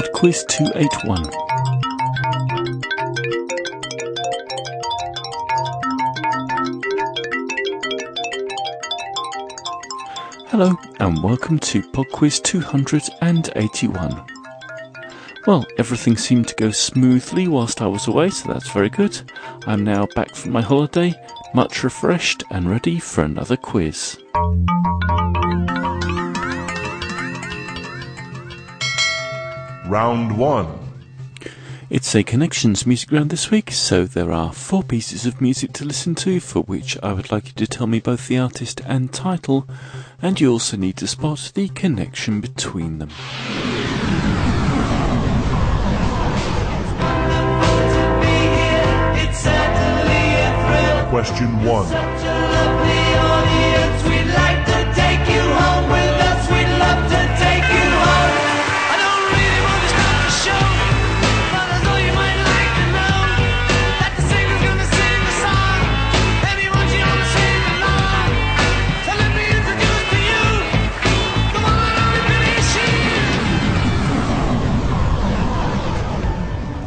PodQuiz 281. Hello, and welcome to PodQuiz 281. Well, everything seemed to go smoothly whilst I was away, so that's very good. I'm now back from my holiday, much refreshed and ready for another quiz. Round 1. It's a Connections music round this week, so there are four pieces of music to listen to, for which I would like you to tell me both the artist and title, and you also need to spot the connection between them. Question 1.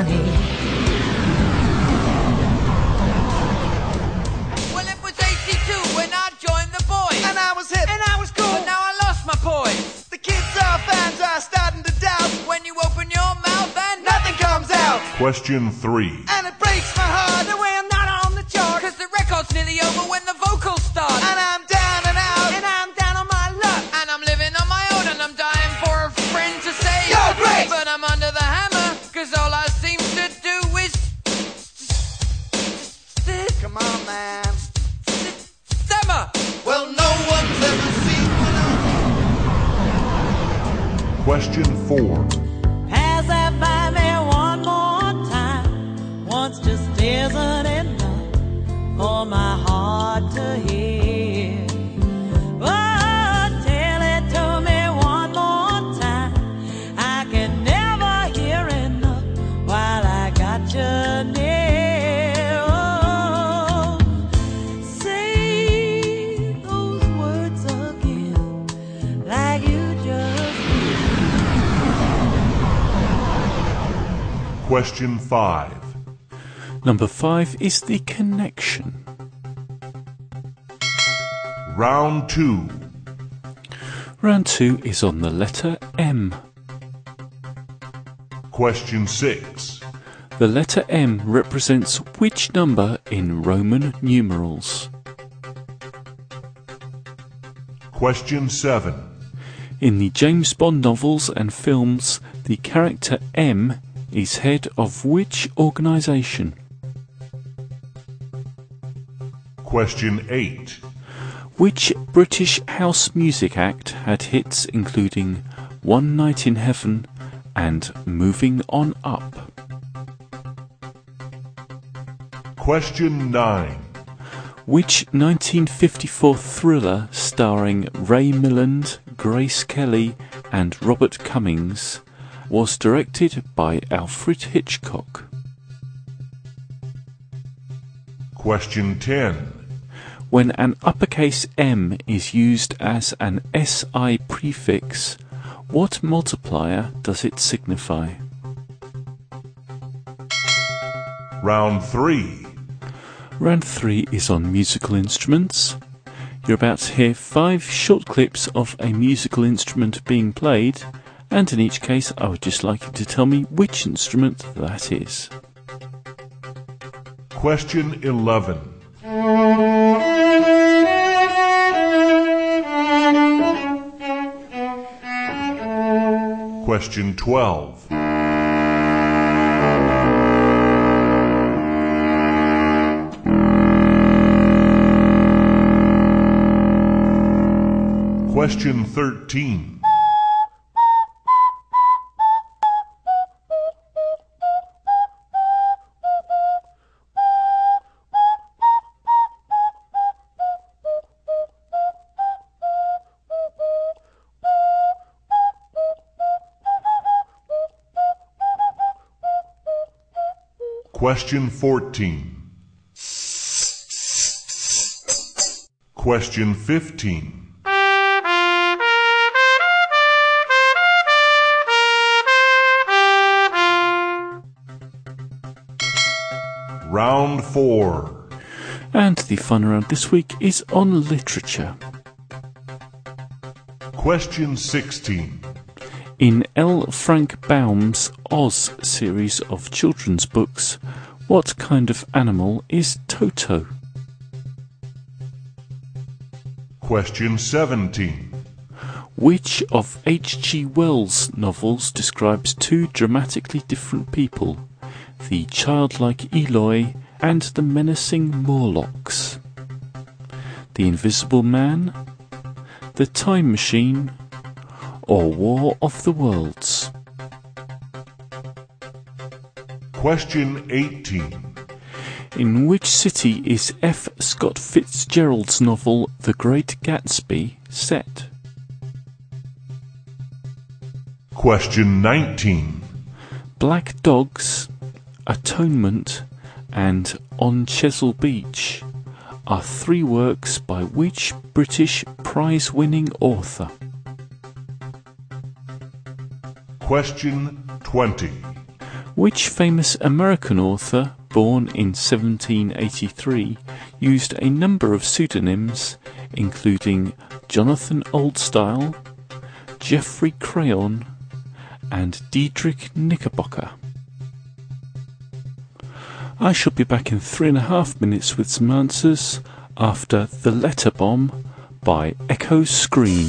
Well, it was 82 when I joined the boys. And I was hip. And I was cool. But now I lost my poise. The kids are fans are starting to doubt. When you open your mouth and Nothing comes out. Question 3. Question 4. Question 5. Number five is the connection. Round 2. Round two is on the letter M. Question 6. The letter M represents which number in Roman numerals? Question 7. In the James Bond novels and films, the character M is head of which organisation? Question 8. Which British house music act had hits including One Night in Heaven and Moving On Up? Question 9. Which 1954 thriller starring Ray Milland, Grace Kelly, and Robert Cummings was directed by Alfred Hitchcock? Question 10. When an uppercase M is used as an SI prefix, what multiplier does it signify? Round 3. Round 3 is on musical instruments. You're about to hear five short clips of a musical instrument being played, and in each case, I would just like you to tell me which instrument that is. Question 11. Question 12. Question 13. Question 14. Question 15. Round 4. And the fun round this week is on literature. Question 16. In L. Frank Baum's Oz series of children's books, what kind of animal is Toto? Question 17. Which of H.G. Wells' novels describes two dramatically different people, the childlike Eloi and the menacing Morlocks? The Invisible Man, The Time Machine, or War of the Worlds? Question 18. In which city is F. Scott Fitzgerald's novel The Great Gatsby set? Question 19. Black Dogs, Atonement, and On Chesil Beach are three works by which British prize winning author? Question 20. Which famous American author, born in 1783, used a number of pseudonyms, including Jonathan Oldstyle, Geoffrey Crayon, and Diedrich Knickerbocker? I shall be back in three and a half minutes with some answers after The Letter Bomb by Echo Screen.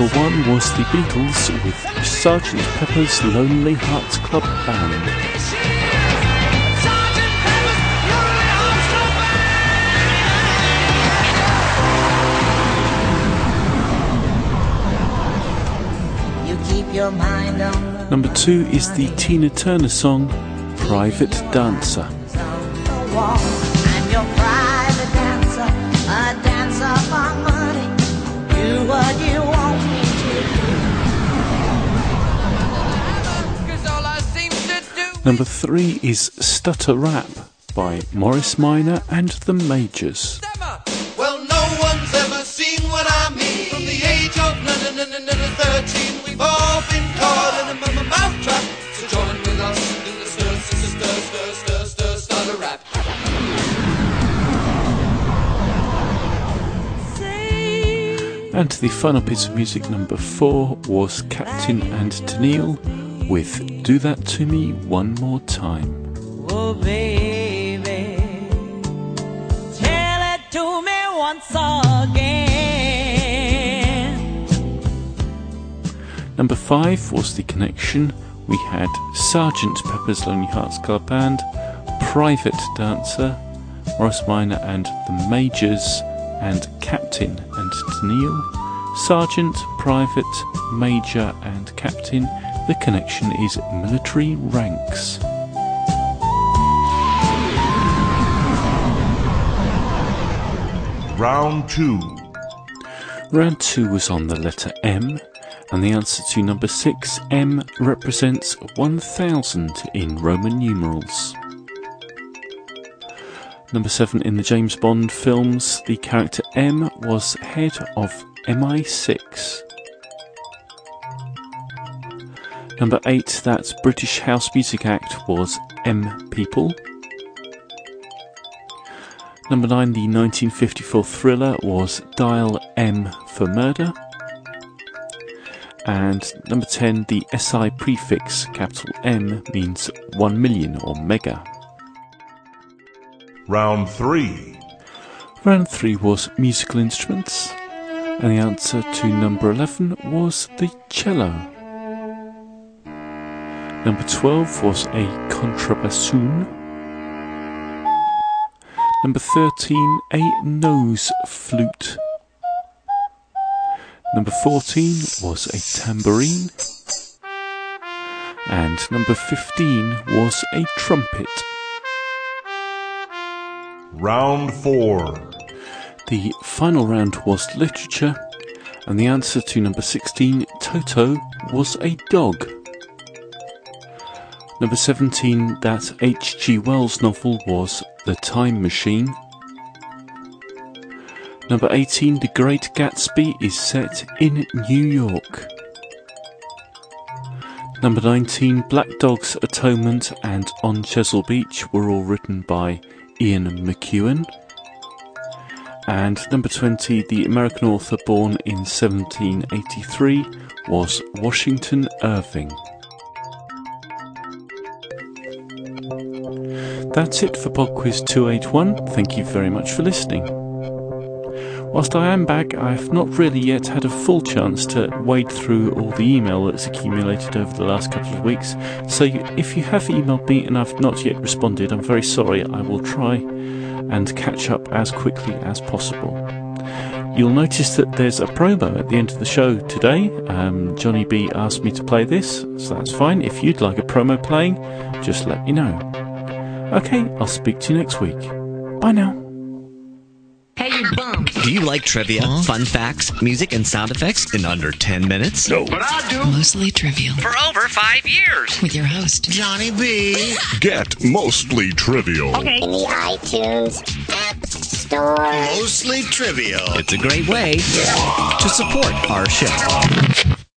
Number one was the Beatles with Sergeant Pepper's Lonely Hearts Club Band. Sergeant Pepper's Lonely Hearts Club You keep your mind on the Number two is the Tina Turner song Private Dancer. Number three is Stutter Rap by Morris Minor and the Majors. Well, no one's ever seen what I mean. From the age of n- n- n- n- n- 13, we've all been caught in a m- m- mouth trap. So join with us in the stir, stir, stir, stir, stir, stir, stutter rap. And the final piece of music, number four, was Captain and Tennille with Do That To Me One More Time. Oh, baby, tell it to me once again. Number five was The Connection. We had Sergeant Pepper's Lonely Hearts Club Band, Private Dancer, Morris Minor and the Majors, and Captain and Tennille. Sergeant, Private, Major, and Captain. The connection is military ranks. Round 2. Round two was on the letter M, and the answer to number six, M, represents 1000 in Roman numerals. Number seven in the James Bond films, the character M was head of MI6. Number eight, that British House Music Act was M People. Number nine, the 1954 thriller was Dial M for Murder. And number 10, the SI prefix, capital M, means 1 million or mega. Round 3. Round 3 was musical instruments, and the answer to number 11 was the cello. Number 12 was a contrabassoon. Number 13, a nose flute. Number 14 was a tambourine. And number 15 was a trumpet. Round 4. The final round was literature, and the answer to number 16, Toto, was a dog. Number 17, that H.G. Wells novel was The Time Machine. Number 18, The Great Gatsby is set in New York. Number 19, Black Dog's Atonement and On Chesil Beach were all written by Ian McEwan. And number 20, the American author born in 1783 was Washington Irving. That's it for Pod Quiz 281. Thank you very much for listening. Whilst I am back, I have not really yet had a full chance to wade through all the email that's accumulated over the last couple of weeks. So if you have emailed me and I've not yet responded, I'm very sorry. I will try and catch up as quickly as possible. You'll notice that there's a promo at the end of the show today. Um, Johnny B asked me to play this, so that's fine. If you'd like a promo playing, just let me know. Okay, I'll speak to you next week. Bye now. Hey, you bum. Do you like trivia, fun facts, music, and sound effects in under 10 minutes? No. But I do. Mostly trivial. For over five years. With your host, Johnny B. Get mostly trivial. in the iTunes App Store. Mostly trivial. It's a great way to support our show.